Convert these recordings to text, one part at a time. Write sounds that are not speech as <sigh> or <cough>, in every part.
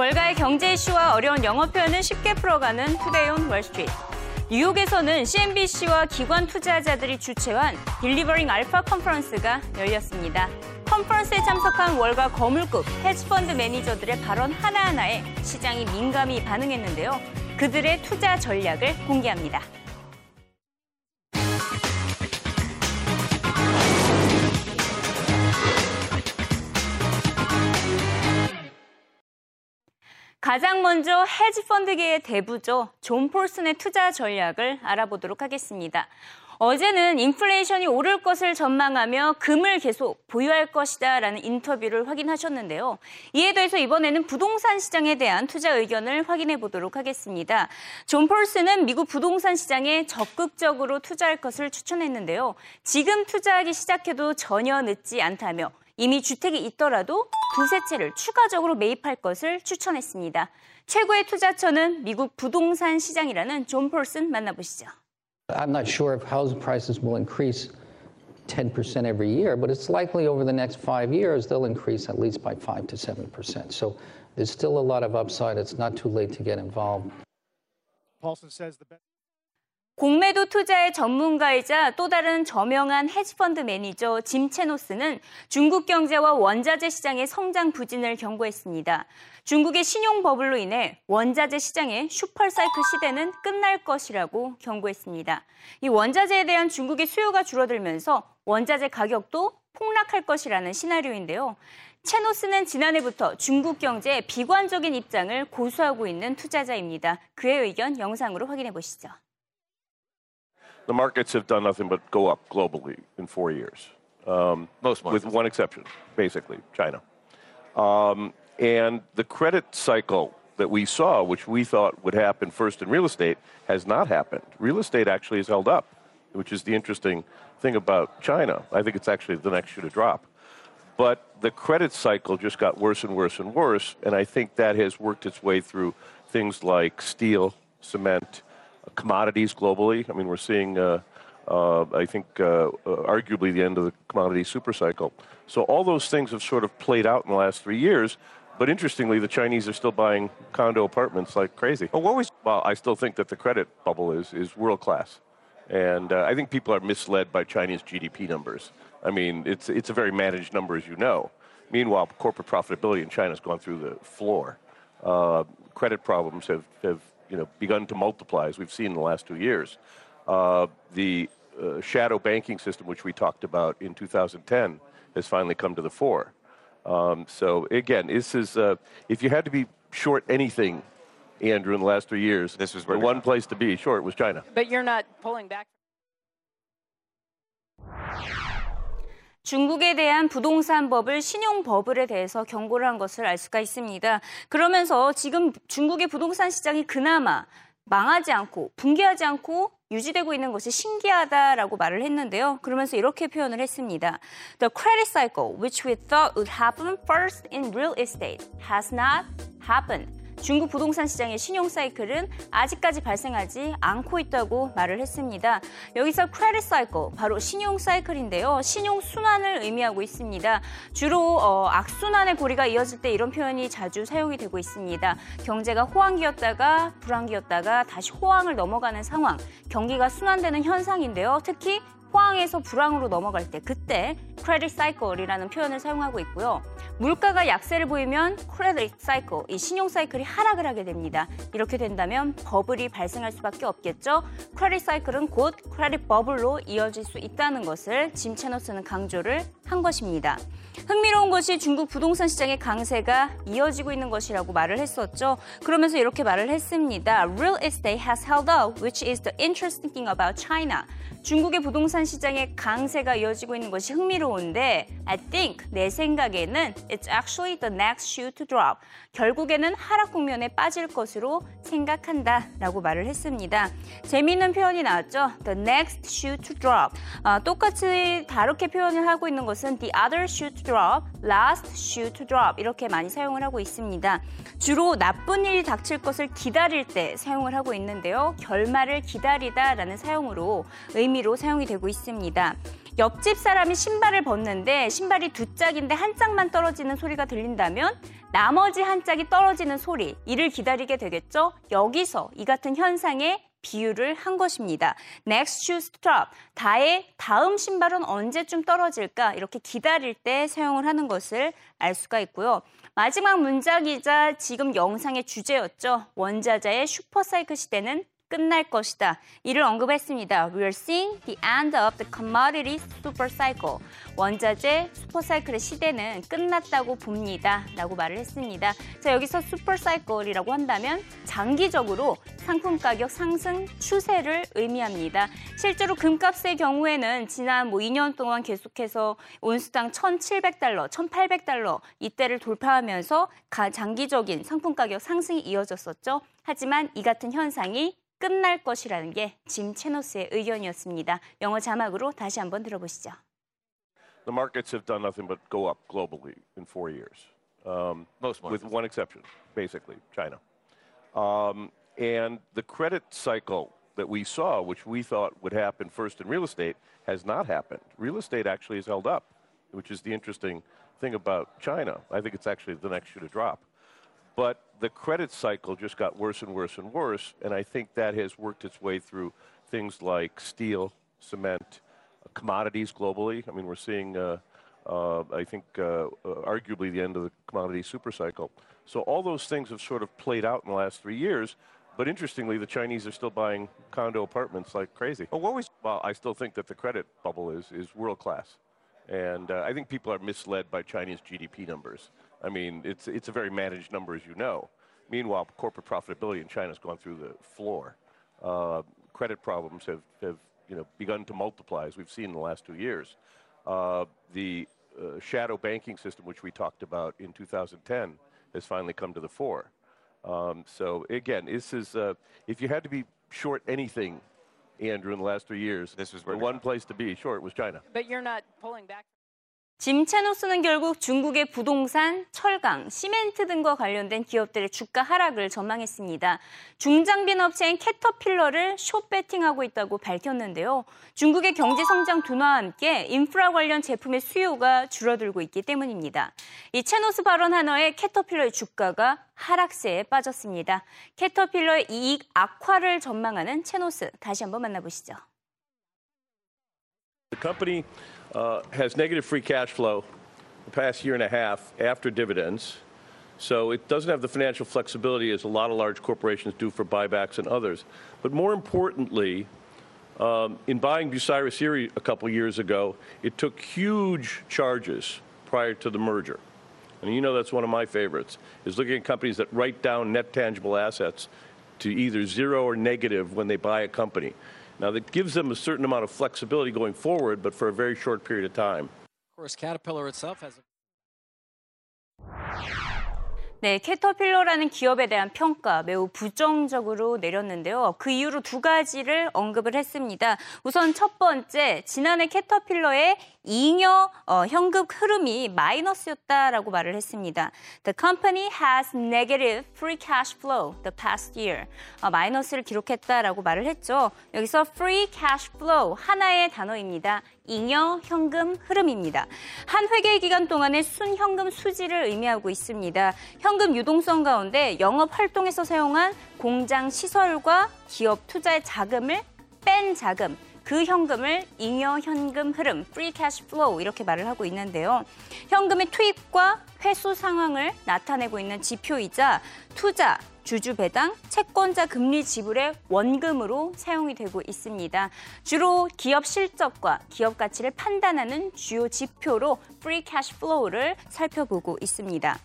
월가의 경제 이슈와 어려운 영어 표현을 쉽게 풀어가는 Today on Wall Street. 뉴욕에서는 CNBC와 기관 투자자들이 주최한 Delivering Alpha 컨퍼런스가 열렸습니다. 컨퍼런스에 참석한 월가 거물급 헤지펀드 매니저들의 발언 하나하나에 시장이 민감히 반응했는데요. 그들의 투자 전략을 공개합니다. 가장 먼저 헤지펀드계의 대부죠. 존 폴슨의 투자 전략을 알아보도록 하겠습니다. 어제는 인플레이션이 오를 것을 전망하며 금을 계속 보유할 것이다 라는 인터뷰를 확인하셨는데요. 이에 더해서 이번에는 부동산 시장에 대한 투자 의견을 확인해 보도록 하겠습니다. 존 폴슨은 미국 부동산 시장에 적극적으로 투자할 것을 추천했는데요. 지금 투자하기 시작해도 전혀 늦지 않다며 이미 주택이 있더라도 두세 채를 추가적으로 매입할 것을 추천했습니다. 최고의 투자처는 미국 부동산 시장이라는 존 폴슨 만나보시죠. I'm not sure if house prices will increase 10% every year, but it's likely over the next five years they'll increase at least by 5 to 7%. So there's still a lot of upside. It's not too late to get involved. Paulson says the best. 공매도 투자의 전문가이자 또 다른 저명한 헤지펀드 매니저 짐 체노스는 중국 경제와 원자재 시장의 성장 부진을 경고했습니다. 중국의 신용 버블로 인해 원자재 시장의 슈퍼사이클 시대는 끝날 것이라고 경고했습니다. 이 원자재에 대한 중국의 수요가 줄어들면서 원자재 가격도 폭락할 것이라는 시나리오인데요. 체노스는 지난해부터 중국 경제에 비관적인 입장을 고수하고 있는 투자자입니다. 그의 의견 영상으로 확인해 보시죠. The markets have done nothing but go up globally in four years. Um, Most markets. With one exception, basically, China. Um, and the credit cycle that we saw, which we thought would happen first in real estate, has not happened. Real estate actually has held up, which is the interesting thing about China. I think it's actually the next shoe to drop. But the credit cycle just got worse and worse and worse, and I think that has worked its way through things like steel, cement, commodities globally. I mean, we're seeing, uh, uh, I think, uh, uh, arguably the end of the commodity super cycle. So all those things have sort of played out in the last three years. But interestingly, the Chinese are still buying condo apartments like crazy. Well, what was? Well, I still think that the credit bubble is is world class, and uh, I think people are misled by Chinese GDP numbers. I mean, it's it's a very managed number, as you know. Meanwhile, corporate profitability in China has gone through the floor. Uh, credit problems have, have you know, begun to multiply, as we've seen in the last two years. Uh, the uh, shadow banking system, which we talked about in 2010, has finally come to the fore. Um, so again, this is uh, if you had to be short anything, Andrew, in the last three years, this was the one place to be short was China. But you're not pulling back. 중국에 대한 부동산 버블, 신용 버블에 대해서 경고를 한 것을 알 수가 있습니다. 그러면서 지금 중국의 부동산 시장이 그나마 망하지 않고 붕괴하지 않고 유지되고 있는 것이 신기하다라고 말을 했는데요. 그러면서 이렇게 표현을 했습니다. The credit cycle, which we thought would happen first in real estate, has not happened. 중국 부동산 시장의 신용 사이클은 아직까지 발생하지 않고 있다고 말을 했습니다. 여기서 크레딧 사이클, 바로 신용 사이클인데요. 신용 순환을 의미하고 있습니다. 주로 어, 악순환의 고리가 이어질 때 이런 표현이 자주 사용이 되고 있습니다. 경제가 호황기였다가 불황기였다가 다시 호황을 넘어가는 상황, 경기가 순환되는 현상인데요. 특히 호황에서 불황으로 넘어갈 때 그때 크레딧 사이클이라는 표현을 사용하고 있고요. 물가가 약세를 보이면 크레딧 사이클, 이 신용 사이클이 하락을 하게 됩니다. 이렇게 된다면 버블이 발생할 수밖에 없겠죠. 크레딧 사이클은 곧 크레딧 버블로 이어질 수 있다는 것을 짐 채너스는 강조를 한 것입니다. 흥미로운 것이 중국 부동산 시장의 강세가 이어지고 있는 것이라고 말을 했었죠. 그러면서 이렇게 말을 했습니다. Real estate has held up, which is the interesting thing about China. 중국의 부동산 시장의 강세가 이어지고 있는 것이 흥미로운데 I think 내 생각에는 it's actually the next shoe to drop. 결국에는 하락 국면에 빠질 것으로 생각한다라고 말을 했습니다. 재미있는 표현이 나왔죠. The next shoe to drop. 아, 똑같이 다르게 표현을 하고 있는 것은 the other shoe to drop, last shoe to drop 이렇게 많이 사용을 하고 있습니다. 주로 나쁜 일이 닥칠 것을 기다릴 때 사용을 하고 있는데요. 결말을 기다리다라는 사용으로 의미 의미로 사용이 되고 있습니다. 옆집 사람이 신발을 벗는데 신발이 두 짝인데 한 짝만 떨어지는 소리가 들린다면 나머지 한 짝이 떨어지는 소리, 이를 기다리게 되겠죠? 여기서 이 같은 현상에 비유를 한 것입니다. Next shoe drop. 다의 다음 신발은 언제쯤 떨어질까? 이렇게 기다릴 때 사용을 하는 것을 알 수가 있고요. 마지막 문장이자 지금 영상의 주제였죠. 원자자의 슈퍼사이클 시대는 끝날 것이다. 이를 언급했습니다. We're seeing the end of the commodity super cycle. 원자재 슈퍼 사이클의 시대는 끝났다고 봅니다. 라고 말을 했습니다. 자, 여기서 슈퍼 사이클이라고 한다면 장기적으로 상품 가격 상승 추세를 의미합니다. 실제로 금값의 경우에는 지난 뭐 2년 동안 계속해서 온수당 1,700달러, 1,800달러 이때를 돌파하면서 장기적인 상품 가격 상승이 이어졌었죠. 하지만 이 같은 현상이 끝날 것이라는 게 짐 채노스의 의견이었습니다. 영어 자막으로 다시 한번 들어보시죠. The markets have done nothing but go up globally in four years. Um, Most with markets. one exception, basically, China. Um, and the credit cycle that we saw, which we thought would happen first in real estate, has not happened. Real estate actually has held up, which is the interesting thing about China. I think it's actually the next shoe to drop. But the credit cycle just got worse and worse and worse, and I think that has worked its way through things like steel, cement, commodities globally. I mean, we're seeing, uh, uh, I think, uh, uh, arguably the end of the commodity super cycle. So all those things have sort of played out in the last three years. But interestingly, the Chinese are still buying condo apartments like crazy. Well, what was Well, I still think that the credit bubble is, is world class. And uh, I think people are misled by Chinese GDP numbers. I mean, it's, it's a very managed number, as you know. Meanwhile, corporate profitability in China has gone through the floor. Uh, credit problems have, have you know, begun to multiply, as we've seen in the last two years. Uh, the uh, shadow banking system, which we talked about in 2010, has finally come to the fore. Um, so again, this is uh, if you had to be short anything, Andrew, in the last three years, This is the one place to be short was China. But you're not pulling back. 짐 채노스는 결국 중국의 부동산, 철강, 시멘트 등과 관련된 기업들의 주가 하락을 전망했습니다. 중장비 업체인 캐터필러를 short betting하고 있다고 밝혔는데요. 중국의 경제 성장 둔화와 함께 인프라 관련 제품의 수요가 줄어들고 있기 때문입니다. 이 채노스 발언 하나에 캐터필러의 주가가 하락세에 빠졌습니다. 캐터필러의 이익 악화를 전망하는 채노스 다시 한번 만나보시죠. The company uh, has negative free cash flow the past year and a half after dividends. So it doesn't have the financial flexibility as a lot of large corporations do for buybacks and others. But more importantly, um, in buying Bucyrus Erie a couple years ago, it took huge charges prior to the merger. And you know that's one of my favorites, is looking at companies that write down net tangible assets to either zero or negative when they buy a company. Now, that gives them a certain amount of flexibility going forward, but for a very short period of time. Of course, Caterpillar itself has a 네, 캐터필러라는 기업에 대한 평가 매우 부정적으로 내렸는데요. 그 이유로 두 가지를 언급을 했습니다. 우선 첫 번째, 지난해 캐터필러의 잉여 어, 현금 흐름이 마이너스였다라고 말을 했습니다. The company has negative free cash flow the past year. 어, 마이너스를 기록했다라고 말을 했죠. 여기서 free cash flow 하나의 단어입니다. 잉여 현금 흐름입니다. 한 회계 기간 동안의 순현금 수지를 의미하고 있습니다. 현금 유동성 가운데 영업 활동에서 사용한 공장 시설과 기업 투자의 자금을 뺀 자금, 그 현금을 잉여 현금 흐름, free cash flow 이렇게 말을 하고 있는데요. 현금의 투입과 회수 상황을 나타내고 있는 지표이자 투자, 주주 배당, 채권자 금리 지불의 원금으로 사용이 되고 있습니다. 주로 기업 실적과 기업 가치를 판단하는 주요 지표로 free cash flow를 살펴보고 있습니다.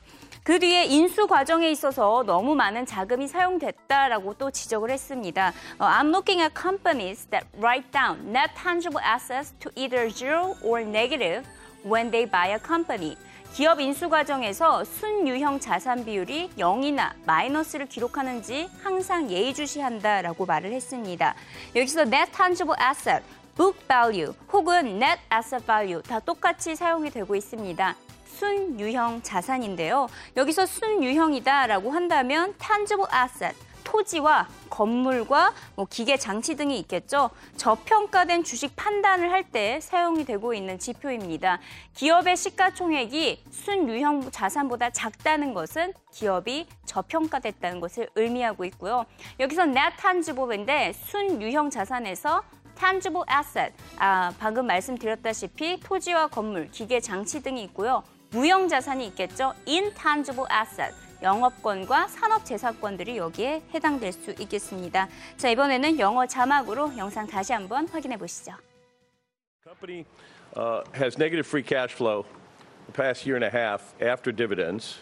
그 뒤에 인수 과정에 있어서 너무 많은 자금이 사용됐다라고 또 지적을 했습니다. 어, I'm looking at companies that write down net tangible assets to either zero or negative when they buy a company. 기업 인수 과정에서 순유형 자산 비율이 0이나 마이너스를 기록하는지 항상 예의주시한다라고 말을 했습니다. 여기서 net tangible asset, book value 혹은 net asset value 다 똑같이 사용이 되고 있습니다. 순유형 자산인데요. 여기서 순유형이다라고 한다면 tangible asset, 토지와 건물과 뭐 기계 장치 등이 있겠죠. 저평가된 주식 판단을 할 때 사용이 되고 있는 지표입니다. 기업의 시가총액이 순유형 자산보다 작다는 것은 기업이 저평가됐다는 것을 의미하고 있고요. 여기서 net tangible인데 순유형 자산에서 tangible asset, 아, 방금 말씀드렸다시피 토지와 건물, 기계 장치 등이 있고요. 무형 자산이 있겠죠. intangible asset, 영업권과 산업재산권들이 여기에 해당될 수 있겠습니다. 자, 이번에는 영어 자막으로 영상 다시 한번 확인해 보시죠. Company uh, has negative free cash flow the past year and a half after dividends.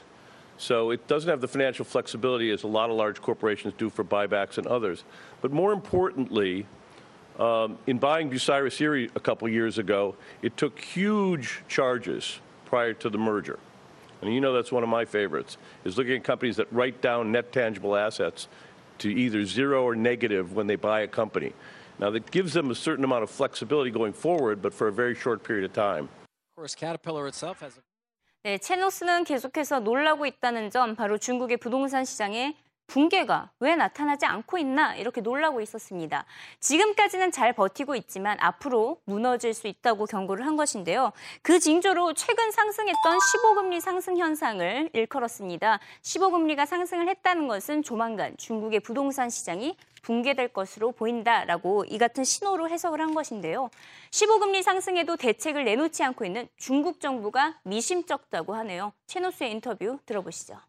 So it doesn't have the financial flexibility as a lot of large corporations do for buybacks and others. But more importantly, um, in buying Bucyrus Erie a couple years ago, it took huge charges prior to the merger. And you know that's one of my favorites, is looking at companies that write down net tangible assets to either zero or negative when they buy a company. Now, that gives them a certain amount of flexibility going forward, but for a very short period of time. Of course, Caterpillar itself has a 네, 체노스는 계속해서 놀라고 있다는 점, 바로 중국의 부동산 시장에 붕괴가 왜 나타나지 않고 있나 이렇게 놀라고 있었습니다. 지금까지는 잘 버티고 있지만 앞으로 무너질 수 있다고 경고를 한 것인데요. 그 징조로 최근 상승했던 15금리 상승 현상을 일컬었습니다. 15금리가 상승을 했다는 것은 조만간 중국의 부동산 시장이 붕괴될 것으로 보인다라고 이 같은 신호로 해석을 한 것인데요. 15금리 상승에도 대책을 내놓지 않고 있는 중국 정부가 미심쩍다고 하네요. 채노스의 인터뷰 들어보시죠.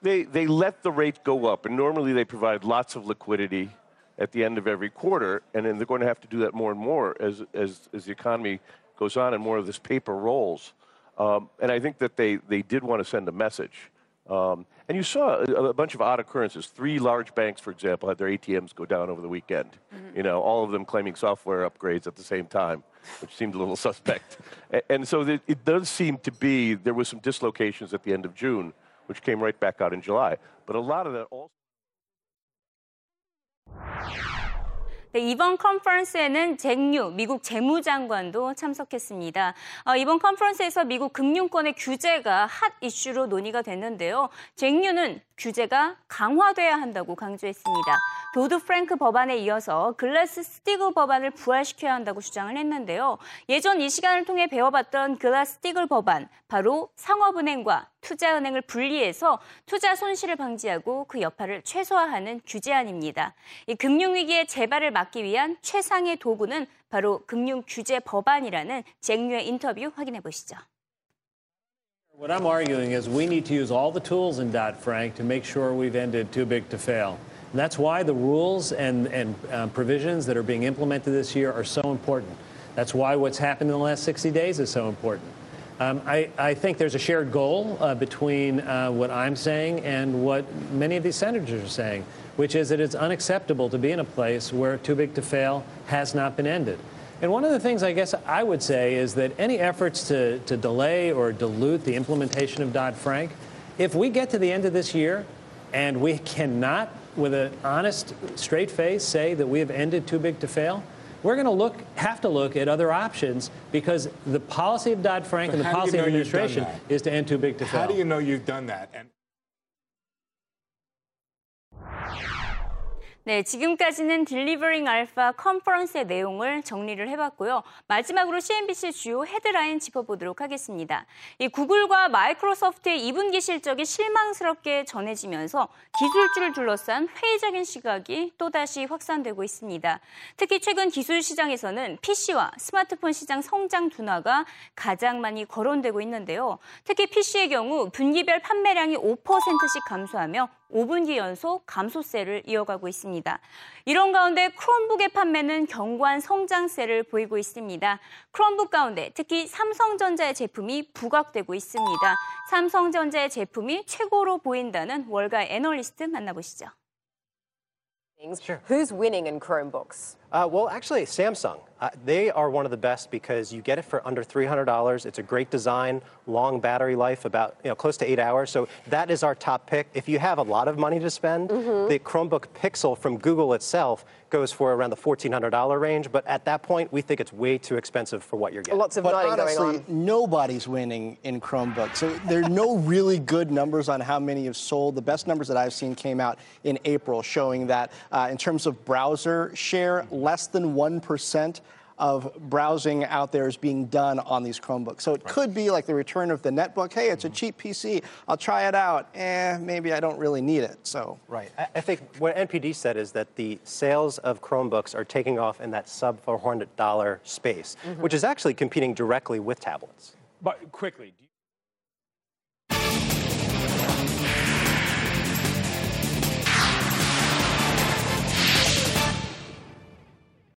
They, they let the rate go up, and normally they provide lots of liquidity at the end of every quarter, and then they're going to have to do that more and more as, as, as the economy goes on and more of this paper rolls. Um, and I think that they, they did want to send a message. Um, and you saw a, a, bunch of odd occurrences. Three large banks, for example, had their ATMs go down over the weekend. Mm-hmm. You know, all of them claiming software upgrades at the same time, which seemed a little <laughs> suspect. and, and so it does seem to be there was some dislocations at the end of June which came right back out in July. But a lot of that also. 네, 이번 컨퍼런스에는 잭뉴 미국 재무장관도 참석했습니다. 어, 이번 컨퍼런스에서 미국 금융권의 규제가 핫 이슈로 논의가 됐는데요. 잭뉴는 규제가 강화돼야 한다고 강조했습니다. 도드 프랭크 법안에 이어서 글라스 스티글 법안을 부활시켜야 한다고 주장을 했는데요. 예전 이 시간을 통해 배워봤던 글라스 스티글 법안, 바로 상업은행과 투자은행을 분리해서 투자 손실을 방지하고 그 여파를 최소화하는 규제안입니다. 이 금융위기의 재발을 막기 위한 최상의 도구는 바로 금융규제 법안이라는 잭 루의 인터뷰 확인해 보시죠. What I'm arguing is we need to use all the tools in Dodd-Frank to make sure we've ended too big to fail. And that's why the rules and, and uh, provisions that are being implemented this year are so important. That's why what's happened in the last 60 days is so important. Um, I, I, think there's a shared goal uh, between uh, what I'm saying and what many of these senators are saying, which is that it's unacceptable to be in a place where too big to fail has not been ended. And one of the things I guess I would say is that any efforts to, to delay or dilute the implementation of Dodd Frank, if we get to the end of this year and we cannot, with an honest, straight face, say that we have ended too big to fail, we're going to look, have to look at other options because the policy of Dodd Frank and the policy of administration is to end too big to fail. How do you know you've done that? And 네, 지금까지는 딜리버링 알파 컨퍼런스의 내용을 정리를 해봤고요. 마지막으로 CNBC 주요 헤드라인 짚어보도록 하겠습니다. 이 구글과 마이크로소프트의 2분기 실적이 실망스럽게 전해지면서 기술주를 둘러싼 회의적인 시각이 또다시 확산되고 있습니다. 특히 최근 기술 시장에서는 PC와 스마트폰 시장 성장 둔화가 가장 많이 거론되고 있는데요. 특히 PC의 경우 분기별 판매량이 5%씩 감소하며 5분기 연속 감소세를 이어가고 있습니다. 이런 가운데 크롬북의 판매는 견고한 성장세를 보이고 있습니다. 크롬북 가운데 특히 삼성전자의 제품이 부각되고 있습니다. 삼성전자의 제품이 최고로 보인다는 월가 애널리스트 만나보시죠. Who's winning in Chromebooks? Uh, well, actually, Samsung. Uh, they are one of the best because you get it for under $300. It's a great design, long battery life, about you know close to eight hours. So that is our top pick. If you have a lot of money to spend, the Chromebook Pixel from Google itself goes for around the $1,400 range. But at that point, we think it's way too expensive for what you're getting. Lots of But nodding honestly, going on. nobody's winning in Chromebook. So there are no <laughs> really good numbers on how many have sold. The best numbers that I've seen came out in April, showing that uh, in terms of browser share, less than 1% of browsing out there is being done on these Chromebooks. So it could be like the return of the netbook. Hey, it's a cheap PC. I'll try it out. Eh, maybe I don't really need it. So Right. I, I think what NPD said is that the sales of Chromebooks are taking off in that sub $400 space, which is actually competing directly with tablets. But quickly, do you-